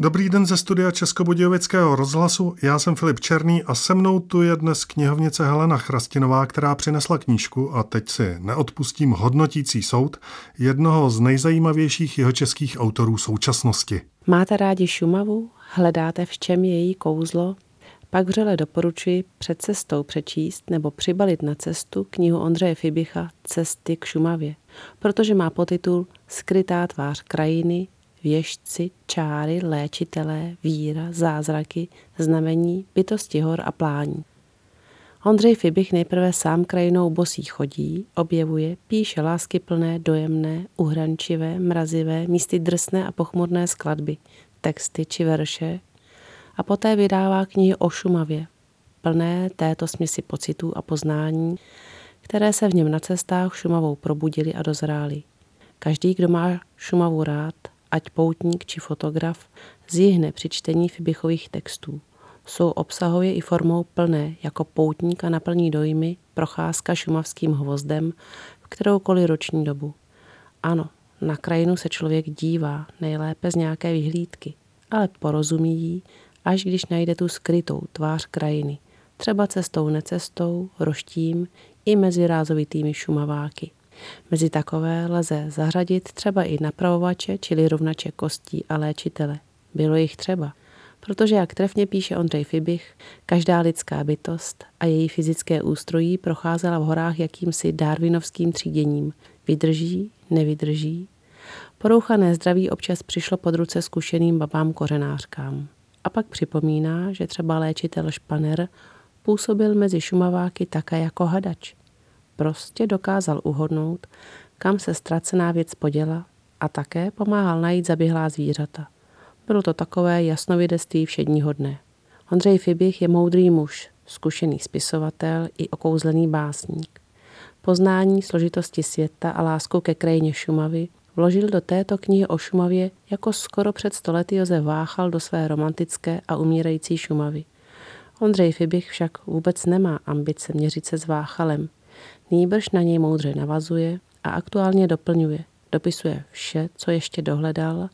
Dobrý den ze studia Českobudějovického rozhlasu, já jsem Filip Černý a se mnou tu je dnes knihovnice Helena Chrastinová, která přinesla knížku a teď si neodpustím hodnotící soud jednoho z nejzajímavějších jeho českých autorů současnosti. Máte rádi Šumavu? Hledáte v čem její kouzlo? Pak vřele doporučuji před cestou přečíst nebo přibalit na cestu knihu Ondřeje Fibicha Cesty k Šumavě, protože má potitul Skrytá tvář krajiny, věžci, čáry, léčitelé, víra, zázraky, znamení, bytosti hor a plání. Ondřej Fibich nejprve sám krajinou bosí chodí, objevuje, píše láskyplné, dojemné, uhrančivé, mrazivé, místy drsné a pochmurné skladby, texty či verše a poté vydává knihy o Šumavě, plné této směsi pocitů a poznání, které se v něm na cestách Šumavou probudili a dozráli. Každý, kdo má Šumavu rád, ať poutník či fotograf, zjihne při čtení Fibichových textů. Jsou obsahově i formou plné, jako poutníka naplní dojmy procházka šumavským hvozdem v kteroukoliv roční dobu. Ano, na krajinu se člověk dívá, nejlépe z nějaké vyhlídky, ale porozumí jí, až když najde tu skrytou tvář krajiny, třeba cestou necestou, roštím i mezi rázovitými šumaváky. Mezi takové lze zařadit třeba i napravovače, čili rovnače kostí a léčitele. Bylo jich třeba, protože, jak trefně píše Ondřej Fibich, každá lidská bytost a její fyzické ústrojí procházela v horách jakýmsi darwinovským tříděním. Vydrží, nevydrží. Porouchané zdraví občas přišlo pod ruce zkušeným babám kořenářkám. A pak připomíná, že třeba léčitel Španer působil mezi šumaváky také jako hadač prostě dokázal uhodnout, kam se ztracená věc poděla a také pomáhal najít zaběhlá zvířata. Bylo to takové jasnovidectví všedního dne. Ondřej Fibich je moudrý muž, zkušený spisovatel i okouzlený básník. Poznání složitosti světa a lásku ke krajině Šumavy vložil do této knihy o Šumavě, jako skoro před stolety Josef Váchal do své romantické a umírající Šumavy. Ondřej Fibich však vůbec nemá ambice měřit se s Váchalem, Nýbrž na něj moudře navazuje a aktuálně doplňuje. Dopisuje vše, co ještě dohledal,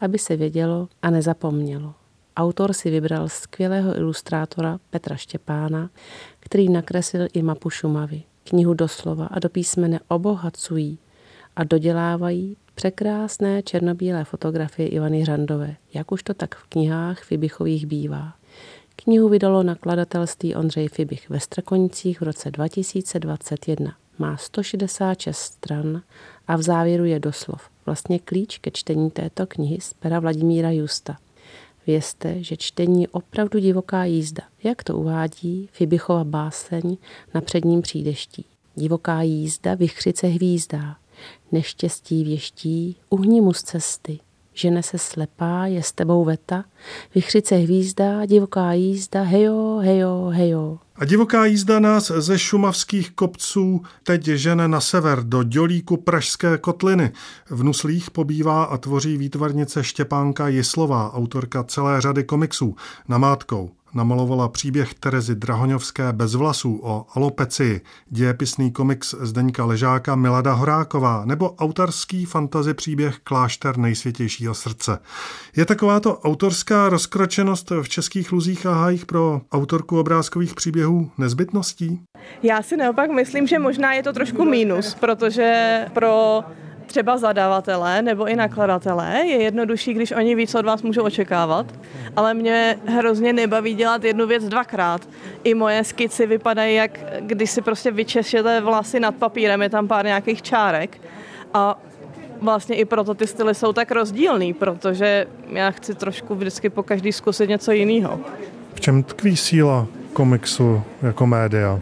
aby se vědělo a nezapomnělo. Autor si vybral skvělého ilustrátora Petra Štěpána, který nakreslil i mapu Šumavy. Knihu doslova a do písmene obohacují a dodělávají překrásné černobílé fotografie Ivany Hřandové, jak už to tak v knihách Fibichových bývá. Knihu vydalo nakladatelství Ondřej Fibich ve Strakonicích v roce 2021. Má 166 stran a v závěru je doslov vlastně klíč ke čtení této knihy z pera Vladimíra Justa. Vězte, že čtení je opravdu divoká jízda, jak to uvádí Fibichova báseň na předním přídeští. Divoká jízda vychřice hvízdá, neštěstí věští, uhni mu z cesty, žene se slepá, je s tebou veta, vychřice hvízda, divoká jízda, hejo, hejo, hejo. A divoká jízda nás ze šumavských kopců teď žene na sever do dělíku Pražské kotliny. V Nuslích pobývá a tvoří výtvarnice Štěpánka Jislová, autorka celé řady komiksů, namátkou namalovala příběh Terezy Drahoňovské bez vlasů o alopecii, dějepisný komiks Zdeňka Ležáka Milada Horáková nebo autorský fantazi příběh Klášter nejsvětějšího srdce. Je takováto autorská rozkročenost v českých luzích a hájích pro autorku obrázkových příběhů nezbytností? Já si naopak myslím, že možná je to trošku mínus, protože pro třeba zadavatele nebo i nakladatelé je jednodušší, když oni ví, co od vás můžou očekávat, ale mě hrozně nebaví dělat jednu věc dvakrát. I moje skici vypadají, jak když si prostě vyčešete vlasy nad papírem, je tam pár nějakých čárek a vlastně i proto ty styly jsou tak rozdílný, protože já chci trošku vždycky po každý zkusit něco jiného. V čem tkví síla komiksu jako média?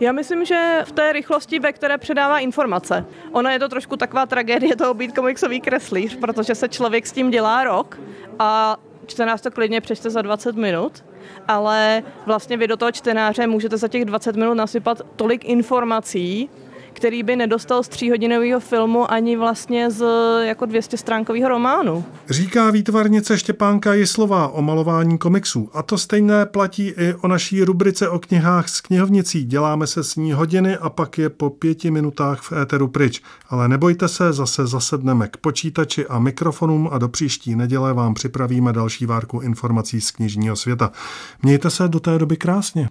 Já myslím, že v té rychlosti, ve které předává informace. Ona je to trošku taková tragédie toho být komiksový kreslíř, protože se člověk s tím dělá rok a čtenář to klidně přečte za 20 minut, ale vlastně vy do toho čtenáře můžete za těch 20 minut nasypat tolik informací, který by nedostal z tříhodinového filmu ani vlastně z jako 200 stránkového románu. Říká výtvarnice Štěpánka Jislová o malování komiksů. A to stejné platí i o naší rubrice o knihách s knihovnicí. Děláme se s ní hodiny a pak je po pěti minutách v éteru pryč. Ale nebojte se, zase zasedneme k počítači a mikrofonům a do příští neděle vám připravíme další várku informací z knižního světa. Mějte se do té doby krásně.